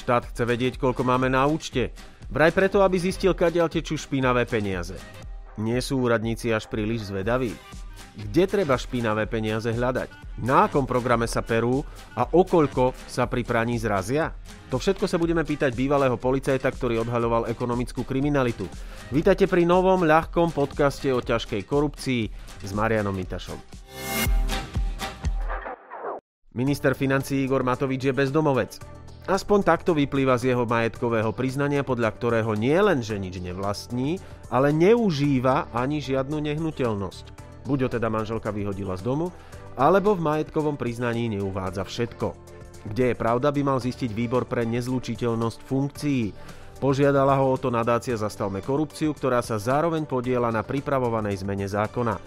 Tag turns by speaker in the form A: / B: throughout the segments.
A: Štát chce vedieť, koľko máme na účte. Vraj preto, aby zistil, kadiaľ tečú špinavé peniaze. Nie sú úradníci až príliš zvedaví? Kde treba špinavé peniaze hľadať? Na akom programe sa perú a okoľko sa pri praní zrazia? To všetko sa budeme pýtať bývalého policajta, ktorý odhaľoval ekonomickú kriminalitu. Vítajte pri novom ľahkom podcaste o ťažkej korupcii s Marianom Mitašom. Minister financí Igor Matovič je bezdomovec. Aspoň takto vyplýva z jeho majetkového priznania, podľa ktorého nie len, že nič nevlastní, ale neužíva ani žiadnu nehnuteľnosť. Buď ho teda manželka vyhodila z domu, alebo v majetkovom priznaní neuvádza všetko. Kde je pravda, by mal zistiť výbor pre nezlučiteľnosť funkcií. Požiadala ho o to nadácia Zastavme korupciu, ktorá sa zároveň podiela na pripravovanej zmene zákona.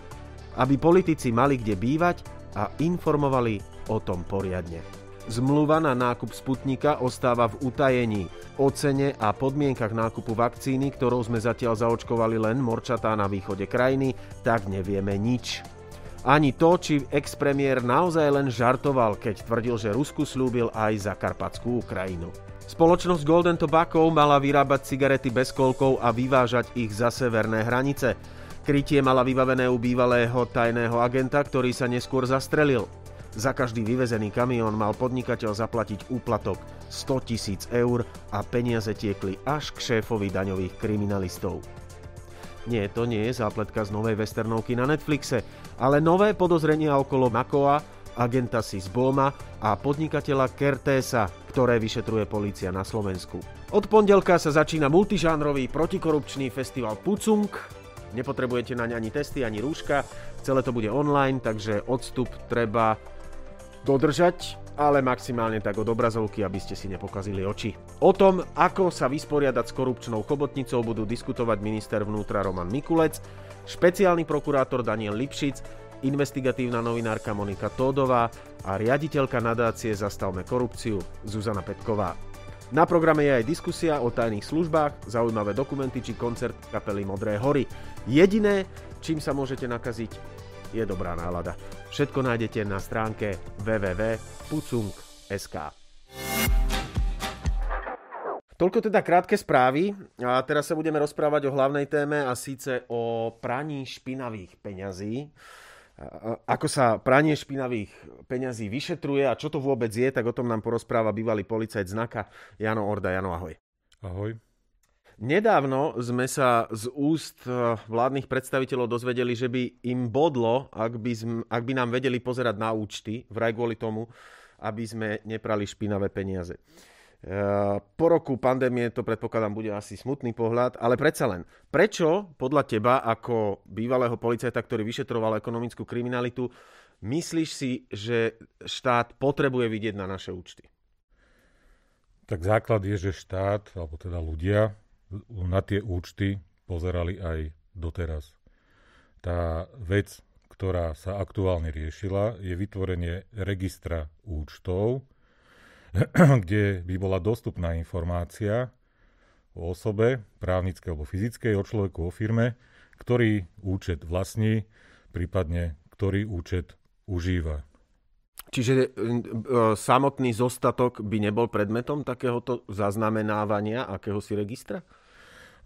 A: Aby politici mali kde bývať a informovali o tom poriadne. Zmluva na nákup Sputnika ostáva v utajení. O cene a podmienkach nákupu vakcíny, ktorou sme zatiaľ zaočkovali len morčatá na východe krajiny, tak nevieme nič. Ani to, či ex-premiér naozaj len žartoval, keď tvrdil, že Rusku slúbil aj za Karpatskú Ukrajinu. Spoločnosť Golden Tobacco mala vyrábať cigarety bez kolkov a vyvážať ich za severné hranice. Krytie mala vybavené u bývalého tajného agenta, ktorý sa neskôr zastrelil. Za každý vyvezený kamión mal podnikateľ zaplatiť úplatok 100 tisíc eur a peniaze tiekli až k šéfovi daňových kriminalistov. Nie, to nie je zápletka z novej westernovky na Netflixe, ale nové podozrenia okolo Makoa, agenta Sisboma a podnikateľa Kertésa, ktoré vyšetruje polícia na Slovensku. Od pondelka sa začína multižánrový protikorupčný festival Pucung. Nepotrebujete naň ani testy, ani rúška. Celé to bude online, takže odstup treba dodržať, ale maximálne tak od obrazovky, aby ste si nepokazili oči. O tom, ako sa vysporiadať s korupčnou chobotnicou, budú diskutovať minister vnútra Roman Mikulec, špeciálny prokurátor Daniel Lipšic, investigatívna novinárka Monika Tódová a riaditeľka nadácie Zastavme korupciu Zuzana Petková. Na programe je aj diskusia o tajných službách, zaujímavé dokumenty či koncert kapely Modré hory. Jediné, čím sa môžete nakaziť, je dobrá nálada. Všetko nájdete na stránke www.pucung.sk. Toľko teda krátke správy a teraz sa budeme rozprávať o hlavnej téme a síce o praní špinavých peňazí. Ako sa pranie špinavých peňazí vyšetruje a čo to vôbec je, tak o tom nám porozpráva bývalý policajt znaka Jano Orda. Jano, ahoj.
B: Ahoj.
A: Nedávno sme sa z úst eh, vládnych predstaviteľov dozvedeli, že by im bodlo, ak by, sme, ak by nám vedeli pozerať na účty, vraj kvôli tomu, aby sme neprali špinavé peniaze. Eh, po roku pandémie to predpokladám bude asi smutný pohľad, ale predsa len. Prečo podľa teba ako bývalého policajta, ktorý vyšetroval ekonomickú kriminalitu, myslíš si, že štát potrebuje vidieť na naše účty?
B: Tak základ je, že štát, alebo teda ľudia, na tie účty pozerali aj doteraz. Tá vec, ktorá sa aktuálne riešila, je vytvorenie registra účtov, kde by bola dostupná informácia o osobe, právnickej alebo fyzickej, o človeku, o firme, ktorý účet vlastní, prípadne ktorý účet užíva.
A: Čiže e, e, samotný zostatok by nebol predmetom takéhoto zaznamenávania akéhosi registra?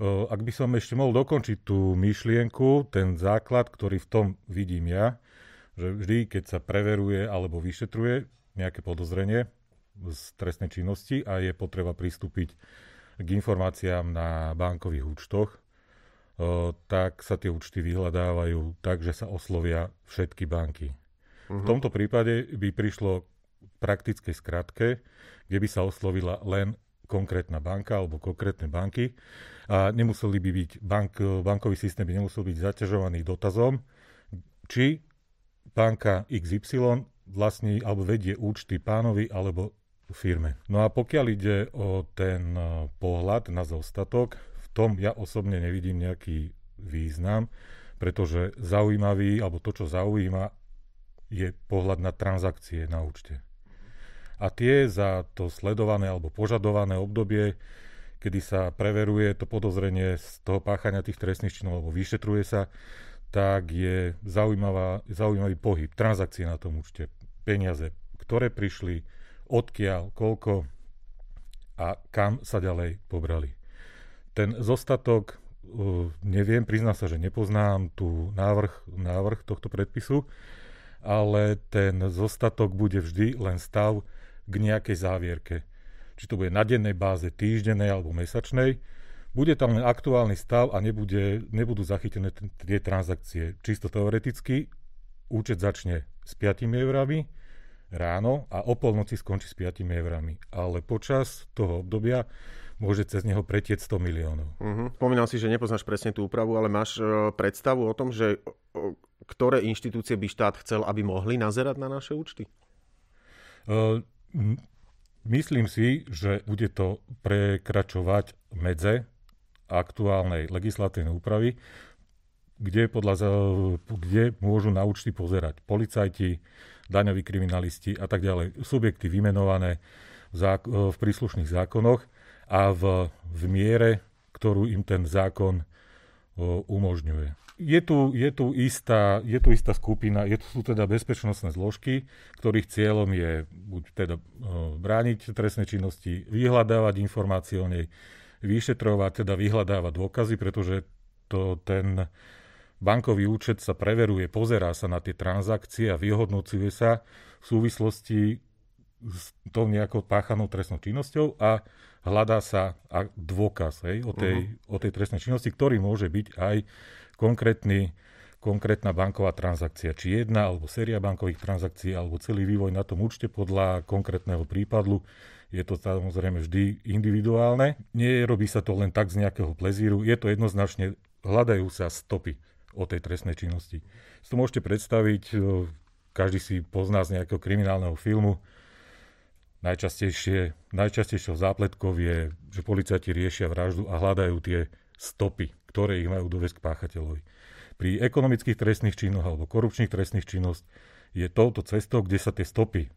B: Ak by som ešte mohol dokončiť tú myšlienku, ten základ, ktorý v tom vidím ja, že vždy, keď sa preveruje alebo vyšetruje nejaké podozrenie z trestnej činnosti a je potreba pristúpiť k informáciám na bankových účtoch, tak sa tie účty vyhľadávajú tak, že sa oslovia všetky banky. Uh-huh. V mhm. tomto prípade by prišlo praktickej skratke, kde by sa oslovila len konkrétna banka alebo konkrétne banky a nemuseli by byť, bank, bankový systém by nemusel byť zaťažovaný dotazom, či banka XY vlastní alebo vedie účty pánovi alebo firme. No a pokiaľ ide o ten e, pohľad na zostatok, v tom ja osobne nevidím nejaký význam, pretože zaujímavý, alebo to, čo zaujíma, je pohľad na transakcie na účte. A tie za to sledované alebo požadované obdobie kedy sa preveruje to podozrenie z toho páchania tých trestných činov, alebo vyšetruje sa, tak je zaujímavá, zaujímavý pohyb, transakcie na tom účte, peniaze, ktoré prišli, odkiaľ, koľko a kam sa ďalej pobrali. Ten zostatok, neviem, priznám sa, že nepoznám tu návrh, návrh tohto predpisu, ale ten zostatok bude vždy len stav k nejakej závierke. Či to bude na dennej báze, týždennej alebo mesačnej, bude tam len aktuálny stav a nebude, nebudú zachytené t- tie transakcie. Čisto teoreticky účet začne s 5 eurami ráno a o polnoci skončí s 5 eurami. Ale počas toho obdobia môže cez neho pretieť 100 miliónov.
A: Uh-huh. Spomínal si, že nepoznáš presne tú úpravu, ale máš uh, predstavu o tom, že uh, ktoré inštitúcie by štát chcel, aby mohli nazerať na naše účty?
B: Uh, myslím si, že bude to prekračovať medze aktuálnej legislatívnej úpravy, kde, podľa, kde môžu na účty pozerať policajti, daňoví kriminalisti a tak ďalej. Subjekty vymenované v, zák- v príslušných zákonoch a v, v miere, ktorú im ten zákon umožňuje. Je tu, je, tu istá, je tu istá skupina, je tu sú teda bezpečnostné zložky, ktorých cieľom je buď teda brániť trestné činnosti, vyhľadávať informácie o nej, vyšetrovať, teda vyhľadávať dôkazy, pretože to ten bankový účet sa preveruje, pozerá sa na tie transakcie a vyhodnocuje sa v súvislosti s tou nejakou páchanou trestnou činnosťou a hľadá sa dôkaz hej, o, tej, uh-huh. o tej trestnej činnosti, ktorý môže byť aj konkrétny, konkrétna banková transakcia. Či jedna alebo séria bankových transakcií, alebo celý vývoj na tom účte podľa konkrétneho prípadu je to samozrejme vždy individuálne. Nie robí sa to len tak z nejakého plezíru, je to jednoznačne, hľadajú sa stopy o tej trestnej činnosti. Si to môžete predstaviť, každý si pozná z nejakého kriminálneho filmu, Najčastejšie, najčastejšou zápletkov je, že policajti riešia vraždu a hľadajú tie stopy, ktoré ich majú dovesť k páchateľovi. Pri ekonomických trestných činoch alebo korupčných trestných činnosť je touto cestou, kde sa tie stopy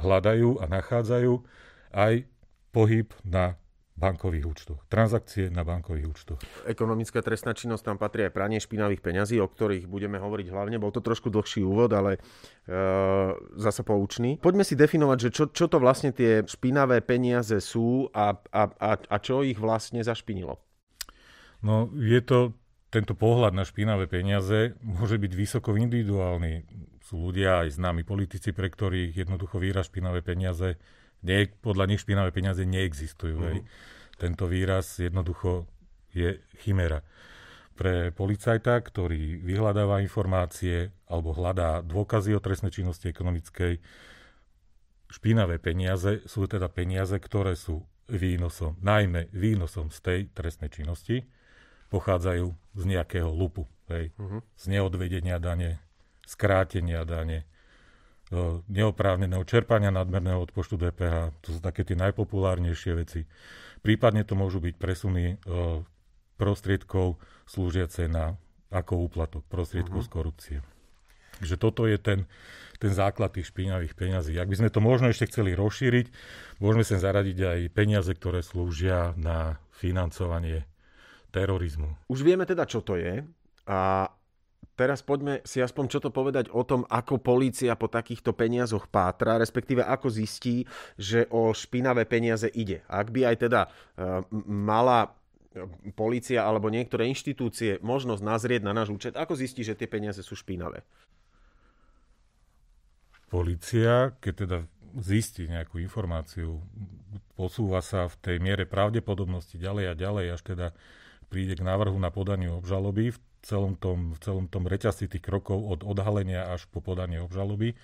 B: hľadajú a nachádzajú aj pohyb na bankových účtoch. Transakcie na bankových účtoch.
A: Ekonomická trestná činnosť tam patrí aj pranie špinavých peňazí, o ktorých budeme hovoriť hlavne. Bol to trošku dlhší úvod, ale e, zasa poučný. Poďme si definovať, že čo, čo to vlastne tie špinavé peniaze sú a, a, a, a čo ich vlastne zašpinilo.
B: No, je to tento pohľad na špinavé peniaze môže byť vysoko individuálny. Sú ľudia aj známi politici, pre ktorých jednoducho výraz špinavé peniaze nie, podľa nich špinavé peniaze neexistujú. Uh-huh. Tento výraz jednoducho je chimera. Pre policajta, ktorý vyhľadáva informácie alebo hľadá dôkazy o trestnej činnosti ekonomickej, špinavé peniaze sú teda peniaze, ktoré sú výnosom, najmä výnosom z tej trestnej činnosti, pochádzajú z nejakého lupu, hej, uh-huh. z neodvedenia dane, skrátenia dane, neoprávneného čerpania nadmerného odpočtu DPH. To sú také tie najpopulárnejšie veci. Prípadne to môžu byť presuny prostriedkov slúžiace na ako úplatok, prostriedkov uh-huh. z korupcie. Takže toto je ten, ten základ tých špinavých peňazí. Ak by sme to možno ešte chceli rozšíriť, môžeme sem zaradiť aj peniaze, ktoré slúžia na financovanie terorizmu.
A: Už vieme teda, čo to je. A teraz poďme si aspoň čo to povedať o tom, ako polícia po takýchto peniazoch pátra, respektíve ako zistí, že o špinavé peniaze ide. Ak by aj teda uh, mala e, polícia alebo niektoré inštitúcie možnosť nazrieť na náš účet, ako zistí, že tie peniaze sú špinavé?
B: Polícia, keď teda zistí nejakú informáciu, posúva sa v tej miere pravdepodobnosti ďalej a ďalej, až teda príde k návrhu na podanie obžaloby. V celom tom, v celom tom reťazci tých krokov od odhalenia až po podanie obžaloby. E,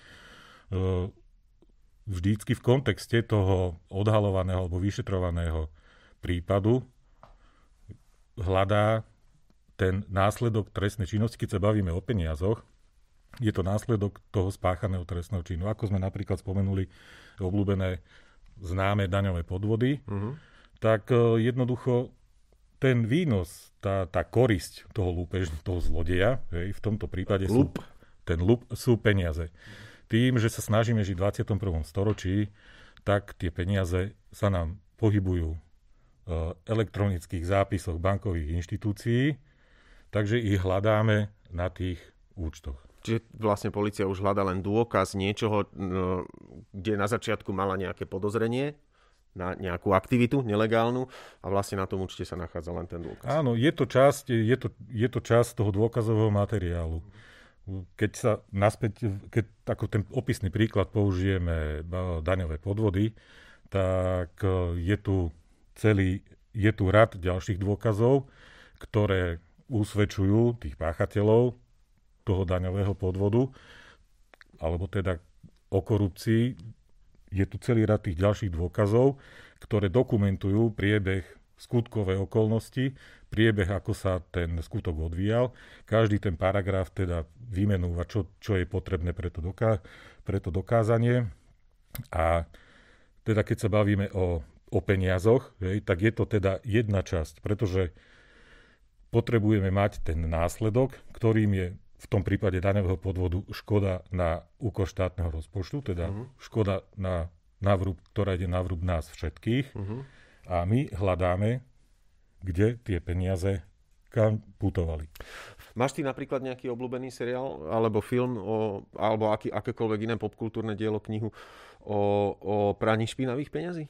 B: vždycky v kontexte toho odhalovaného alebo vyšetrovaného prípadu hľadá ten následok trestnej činnosti, keď sa bavíme o peniazoch, je to následok toho spáchaného trestného činu. Ako sme napríklad spomenuli obľúbené známe daňové podvody, uh-huh. tak e, jednoducho ten výnos, tá, tá korisť toho lúpež, toho zlodeja, hej, v tomto prípade
A: lup.
B: sú, ten lup sú peniaze. Tým, že sa snažíme žiť v 21. storočí, tak tie peniaze sa nám pohybujú v elektronických zápisoch bankových inštitúcií, takže ich hľadáme na tých účtoch.
A: Čiže vlastne policia už hľada len dôkaz niečoho, no, kde na začiatku mala nejaké podozrenie na nejakú aktivitu nelegálnu a vlastne na tom určite sa nachádza len ten dôkaz.
B: Áno, je to časť, je to, je to časť toho dôkazového materiálu. Keď sa naspäť, keď ako ten opisný príklad použijeme daňové podvody, tak e, je tu celý, je tu rad ďalších dôkazov, ktoré usvedčujú tých páchateľov toho daňového podvodu, alebo teda o korupcii. Je tu celý rad tých ďalších dôkazov, ktoré dokumentujú priebeh skutkové okolnosti, priebeh, ako sa ten skutok odvíjal. Každý ten paragraf teda vymenúva, čo, čo je potrebné pre to, doká- pre to dokázanie. A teda keď sa bavíme o, o peniazoch, hej, tak je to teda jedna časť, pretože potrebujeme mať ten následok, ktorým je v tom prípade daňového podvodu škoda na úkor štátneho rozpočtu, teda uh-huh. škoda na navrúb, ktorá ide na vrúb nás všetkých. Uh-huh. A my hľadáme, kde tie peniaze kam putovali.
A: Máš ty napríklad nejaký obľúbený seriál alebo film o, alebo aký, akékoľvek iné popkultúrne dielo, knihu o, o praní špinavých peňazí?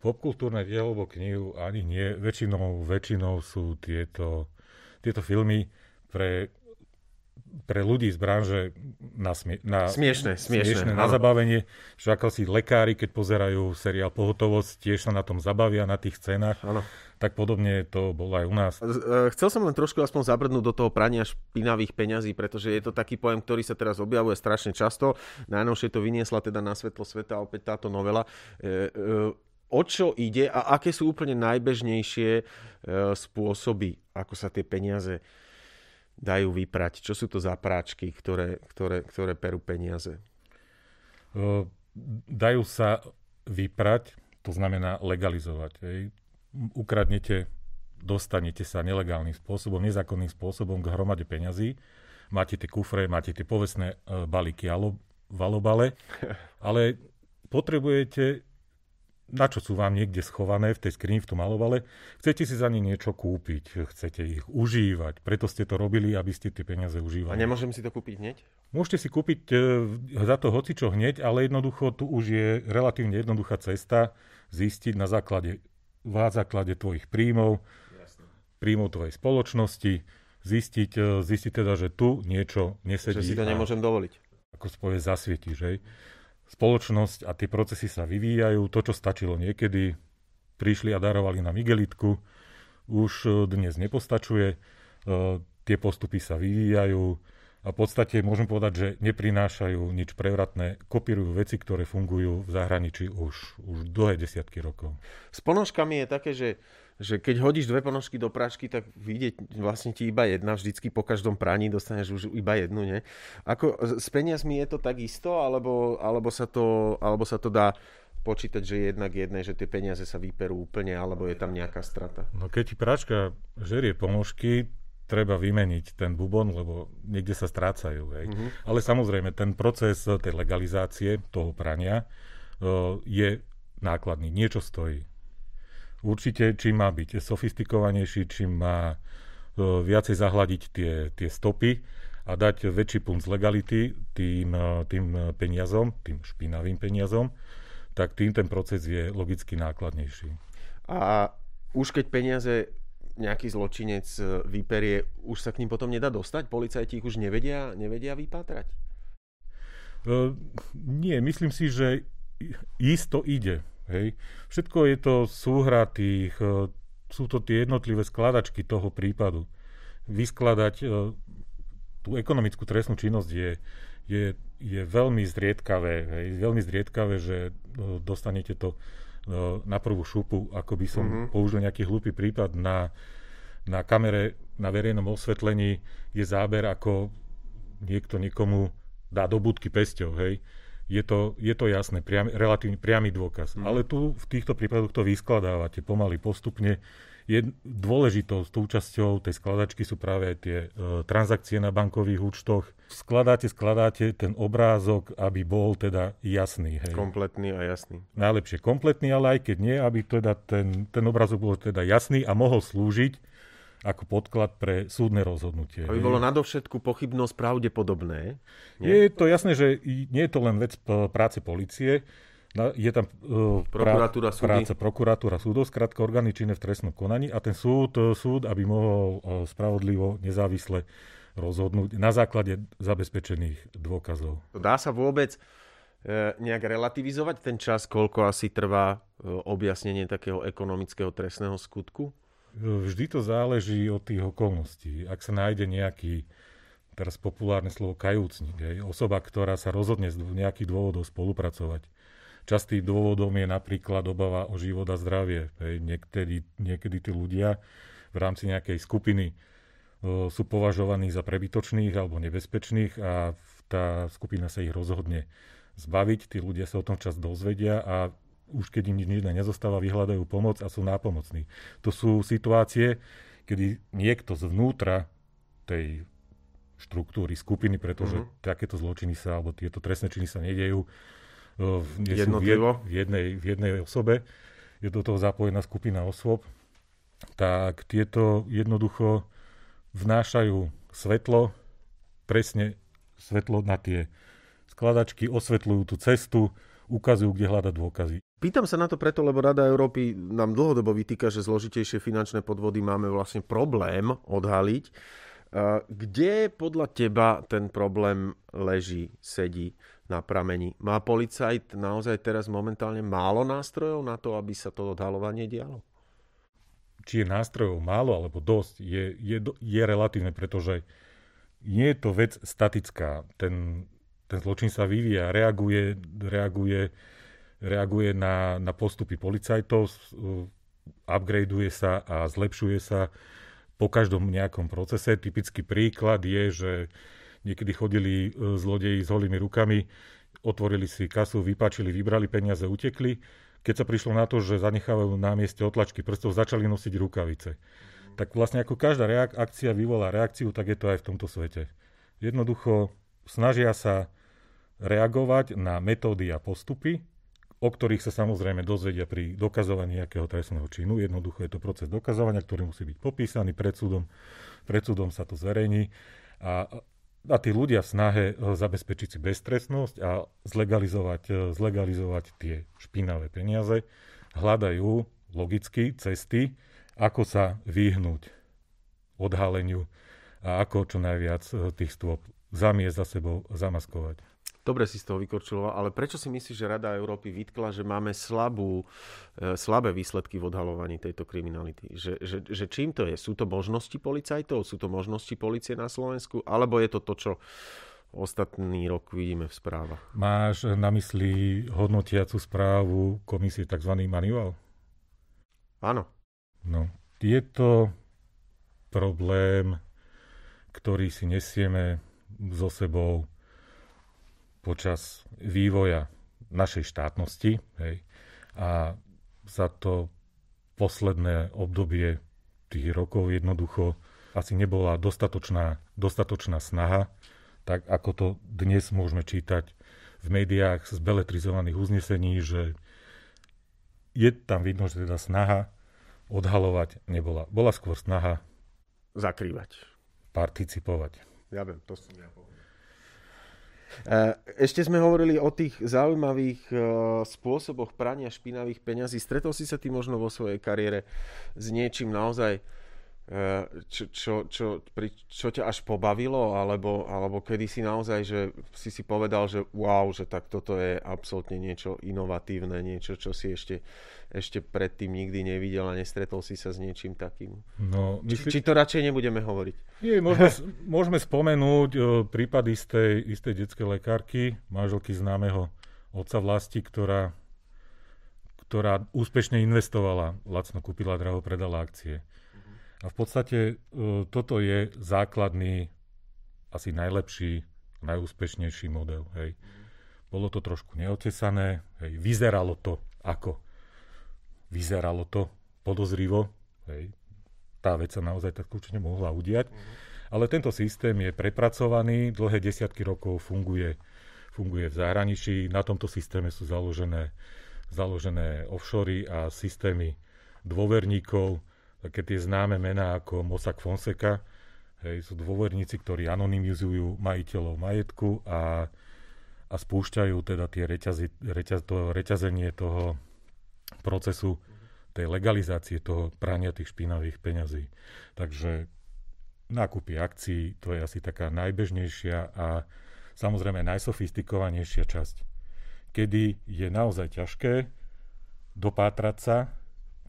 B: Popkultúrne dielo alebo knihu ani nie. Väčšinou, väčšinou sú tieto tieto filmy pre pre ľudí z branže na, smie- na
A: smiešne, smiešne,
B: smiešne na zabavenie, že ako si lekári, keď pozerajú seriál Pohotovosť, tiež sa na tom zabavia, na tých scénach. Ano. Tak podobne to bolo aj u nás.
A: E, chcel som len trošku aspoň zabrdnúť do toho prania špinavých peňazí, pretože je to taký pojem, ktorý sa teraz objavuje strašne často. Najnovšie to vyniesla teda na svetlo sveta opäť táto novela. E, e, o čo ide a aké sú úplne najbežnejšie spôsoby, ako sa tie peniaze dajú vyprať? Čo sú to za práčky, ktoré, ktoré, ktoré perú peniaze?
B: Dajú sa vyprať, to znamená legalizovať. Hej. Ukradnete, dostanete sa nelegálnym spôsobom, nezákonným spôsobom k hromade peňazí. Máte tie kufre, máte tie povestné e, balíky alo, valobale, ale potrebujete na čo sú vám niekde schované v tej skrini, v tom malovale. Chcete si za ne niečo kúpiť, chcete ich užívať, preto ste to robili, aby ste tie peniaze užívali.
A: A nemôžem si to kúpiť hneď?
B: Môžete si kúpiť e, za to hocičo hneď, ale jednoducho tu už je relatívne jednoduchá cesta zistiť na základe, na základe tvojich príjmov, Jasne. príjmov tvojej spoločnosti, zistiť, e, zistiť teda, že tu niečo nesedí.
A: Že si to nemôžem dovoliť.
B: Ako spoje zasvietiš, že? Spoločnosť a tie procesy sa vyvíjajú. To, čo stačilo niekedy, prišli a darovali nám igelitku, už e, dnes nepostačuje. E, tie postupy sa vyvíjajú a v podstate môžem povedať, že neprinášajú nič prevratné, kopírujú veci, ktoré fungujú v zahraničí už, už dlhé desiatky rokov.
A: S ponožkami je také, že že keď hodíš dve ponožky do práčky, tak vyjde vlastne ti iba jedna, vždycky po každom praní dostaneš už iba jednu, nie? Ako s peniazmi je to tak isto, alebo, alebo, sa, to, alebo sa to dá počítať, že je jednak jedné, že tie peniaze sa vyperú úplne, alebo je tam nejaká strata?
B: No keď ti práčka žerie ponožky, treba vymeniť ten bubon, lebo niekde sa strácajú. Hej. Mm-hmm. Ale samozrejme, ten proces tej legalizácie toho prania uh, je nákladný, niečo stojí. Určite, čím má byť sofistikovanejší, čím má e, viacej zahľadiť tie, tie stopy a dať väčší punt z legality tým, e, tým peniazom, tým špinavým peniazom, tak tým ten proces je logicky nákladnejší.
A: A už keď peniaze nejaký zločinec e, vyperie, už sa k ním potom nedá dostať? Policajti ich už nevedia, nevedia vypátrať?
B: Uh, nie, myslím si, že isto ide. Hej. Všetko je to súhra tých, e, sú to tie jednotlivé skladačky toho prípadu. Vyskladať e, tú ekonomickú trestnú činnosť je, je, je veľmi zriedkavé. Hej. Veľmi zriedkavé, že e, dostanete to na prvú šupu, ako by som mm-hmm. použil nejaký hlupý prípad na, na kamere na verejnom osvetlení je záber, ako niekto niekomu dá do budky pesťou, hej je to, je to jasné, priamy, relatívne priamy dôkaz. Mm. Ale tu v týchto prípadoch to vyskladávate pomaly, postupne. Je dôležitou súčasťou tej skladačky sú práve tie e, transakcie na bankových účtoch. Skladáte, skladáte ten obrázok, aby bol teda jasný. Hej.
A: Kompletný a jasný.
B: Najlepšie kompletný, ale aj keď nie, aby teda ten, ten obrázok bol teda jasný a mohol slúžiť ako podklad pre súdne rozhodnutie.
A: Aby bolo nadovšetku pochybnosť pravdepodobné.
B: Nie? Je to jasné, že nie je to len vec práce policie. je tam uh,
A: prokuratúra,
B: prá, práca prokuratúra súdov, skrátka orgány činné v trestnom konaní a ten súd, súd aby mohol uh, spravodlivo, nezávisle rozhodnúť na základe zabezpečených dôkazov.
A: Dá sa vôbec nejak relativizovať ten čas, koľko asi trvá objasnenie takého ekonomického trestného skutku?
B: Vždy to záleží od tých okolností. Ak sa nájde nejaký teraz populárne slovo kajúcnik, hej, osoba, ktorá sa rozhodne z nejakých dôvodov spolupracovať. Častým dôvodom je napríklad obava o život a zdravie. Hej. Niekedy, niekedy tí ľudia v rámci nejakej skupiny sú považovaní za prebytočných alebo nebezpečných a tá skupina sa ich rozhodne zbaviť. Tí ľudia sa o tom čas dozvedia a už keď im nič nezostáva, vyhľadajú pomoc a sú nápomocní. To sú situácie, kedy niekto zvnútra tej štruktúry, skupiny, pretože uh-huh. takéto zločiny sa, alebo tieto trestné činy sa nedejú uh, nie sú v, jed, v, jednej, v jednej osobe. Je do toho zapojená skupina osôb. Tak tieto jednoducho vnášajú svetlo, presne svetlo na tie skladačky, osvetľujú tú cestu, ukazujú, kde hľadať dôkazy.
A: Pýtam sa na to preto, lebo Rada Európy nám dlhodobo vytýka, že zložitejšie finančné podvody máme vlastne problém odhaliť. Kde podľa teba ten problém leží, sedí na pramení? Má policajt naozaj teraz momentálne málo nástrojov na to, aby sa to odhalovanie dialo?
B: Či je nástrojov málo alebo dosť, je, je, je relatívne, pretože nie je to vec statická. Ten, ten zločin sa vyvíja, reaguje, reaguje, reaguje na, na postupy policajtov, upgradeuje sa a zlepšuje sa po každom nejakom procese. Typický príklad je, že niekedy chodili e, zlodeji s holými rukami, otvorili si kasu, vypačili, vybrali peniaze, utekli. Keď sa prišlo na to, že zanechávajú na mieste otlačky prstov, začali nosiť rukavice. Tak vlastne ako každá reak- akcia vyvolá reakciu, tak je to aj v tomto svete. Jednoducho snažia sa reagovať na metódy a postupy, o ktorých sa samozrejme dozvedia pri dokazovaní nejakého trestného činu. Jednoducho je to proces dokazovania, ktorý musí byť popísaný pred súdom. Pred súdom sa to zverejní a, a tí ľudia v snahe e, zabezpečiť si beztrestnosť a zlegalizovať, e, zlegalizovať tie špinavé peniaze hľadajú logicky cesty, ako sa vyhnúť odhaleniu a ako čo najviac e, tých stôp zamiesť za sebou zamaskovať.
A: Dobre si z toho vykorčiloval, ale prečo si myslíš, že Rada Európy vytkla, že máme slabú, e, slabé výsledky v odhalovaní tejto kriminality? Že, že, že čím to je? Sú to možnosti policajtov? Sú to možnosti policie na Slovensku? Alebo je to to, čo ostatný rok vidíme v správach?
B: Máš na mysli hodnotiacu správu komisie tzv. manuál?
A: Áno.
B: No, je to problém, ktorý si nesieme so sebou počas vývoja našej štátnosti. Hej, a za to posledné obdobie tých rokov jednoducho asi nebola dostatočná, dostatočná snaha, tak ako to dnes môžeme čítať v médiách z beletrizovaných uznesení, že je tam vidno, že teda snaha odhalovať nebola. Bola skôr snaha
A: zakrývať.
B: Participovať.
A: Ja viem, to som ja ešte sme hovorili o tých zaujímavých eh, spôsoboch prania špinavých peňazí. Stretol si sa ty možno vo svojej kariére s niečím naozaj, eh, čo, čo, čo, pri, čo ťa až pobavilo, alebo, alebo kedy si naozaj, že si si povedal, že wow, že tak toto je absolútne niečo inovatívne, niečo, čo si ešte ešte predtým nikdy nevidel a nestretol si sa s niečím takým. No, myslí... či, či to radšej nebudeme hovoriť?
B: Nie, môžeme, môžeme spomenúť o, prípad istej, istej detskej lekárky, manželky známeho otca vlasti, ktorá, ktorá úspešne investovala, lacno kúpila, draho predala akcie. A v podstate o, toto je základný, asi najlepší, najúspešnejší model. Hej. Bolo to trošku neotesané, hej. vyzeralo to ako vyzeralo to podozrivo. Hej. Tá vec sa naozaj tak určite mohla udiať. Uh-huh. Ale tento systém je prepracovaný, dlhé desiatky rokov funguje, funguje v zahraničí. Na tomto systéme sú založené, založené offshory a systémy dôverníkov, také tie známe mená ako Mossack Fonseca. Hej, sú dôverníci, ktorí anonymizujú majiteľov majetku a, a spúšťajú teda tie reťazy, reťaz, to reťazenie toho procesu tej legalizácie toho prania tých špinavých peňazí. Takže nákupy akcií, to je asi taká najbežnejšia a samozrejme najsofistikovanejšia časť. Kedy je naozaj ťažké dopátrať sa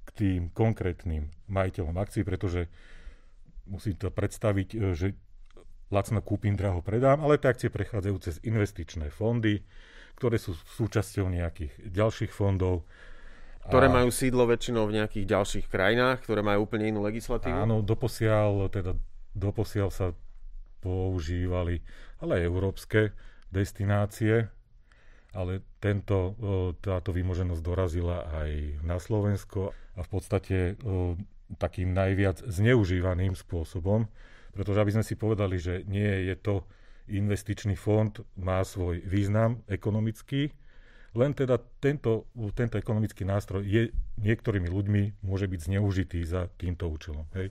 B: k tým konkrétnym majiteľom akcií, pretože musím to predstaviť, e, že lacno kúpim, draho predám, ale tie akcie prechádzajú cez investičné fondy, ktoré sú súčasťou nejakých ďalších fondov.
A: Ktoré a... majú sídlo väčšinou v nejakých ďalších krajinách, ktoré majú úplne inú legislatívu?
B: Áno, doposiaľ, teda, doposiaľ sa používali ale aj európske destinácie, ale tento, táto vymoženosť dorazila aj na Slovensko a v podstate takým najviac zneužívaným spôsobom, pretože aby sme si povedali, že nie je to investičný fond, má svoj význam ekonomický, len teda tento, tento ekonomický nástroj je niektorými ľuďmi môže byť zneužitý za týmto účelom. Hej.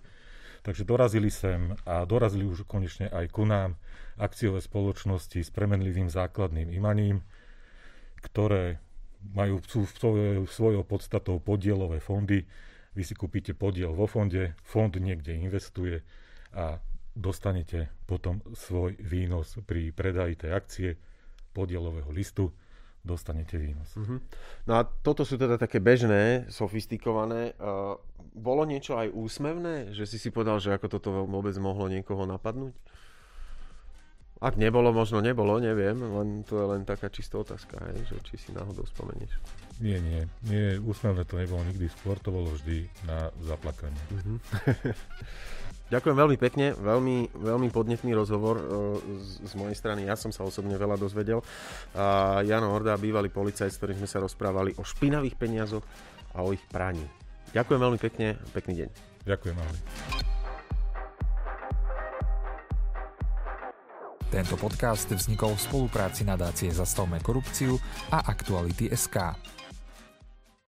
B: Takže dorazili sem a dorazili už konečne aj ku nám akciové spoločnosti s premenlivým základným imaním, ktoré majú sú svojou, svojou podstatou podielové fondy. Vy si kúpite podiel vo fonde, fond niekde investuje a dostanete potom svoj výnos pri predaji tej akcie podielového listu dostanete výnos. Uh-huh.
A: No a toto sú teda také bežné, sofistikované. Uh, bolo niečo aj úsmevné, že si si povedal, že ako toto vôbec mohlo niekoho napadnúť? Ak nebolo, možno nebolo, neviem, len to je len taká čistá otázka, hej, že či si náhodou spomenieš.
B: Nie, nie, nie, úsmevné to nebolo nikdy, skôr to bolo vždy na zaplakanie. Uh-huh.
A: Ďakujem veľmi pekne, veľmi, veľmi podnetný rozhovor uh, z, z mojej strany. Ja som sa osobne veľa dozvedel. Uh, Jano Horda, bývalý policajt, s ktorým sme sa rozprávali o špinavých peniazoch a o ich praní. Ďakujem veľmi pekne, pekný deň.
B: Ďakujem, ahoj.
C: Tento podcast vznikol v spolupráci nadácie Zastavme korupciu a Aktuality SK.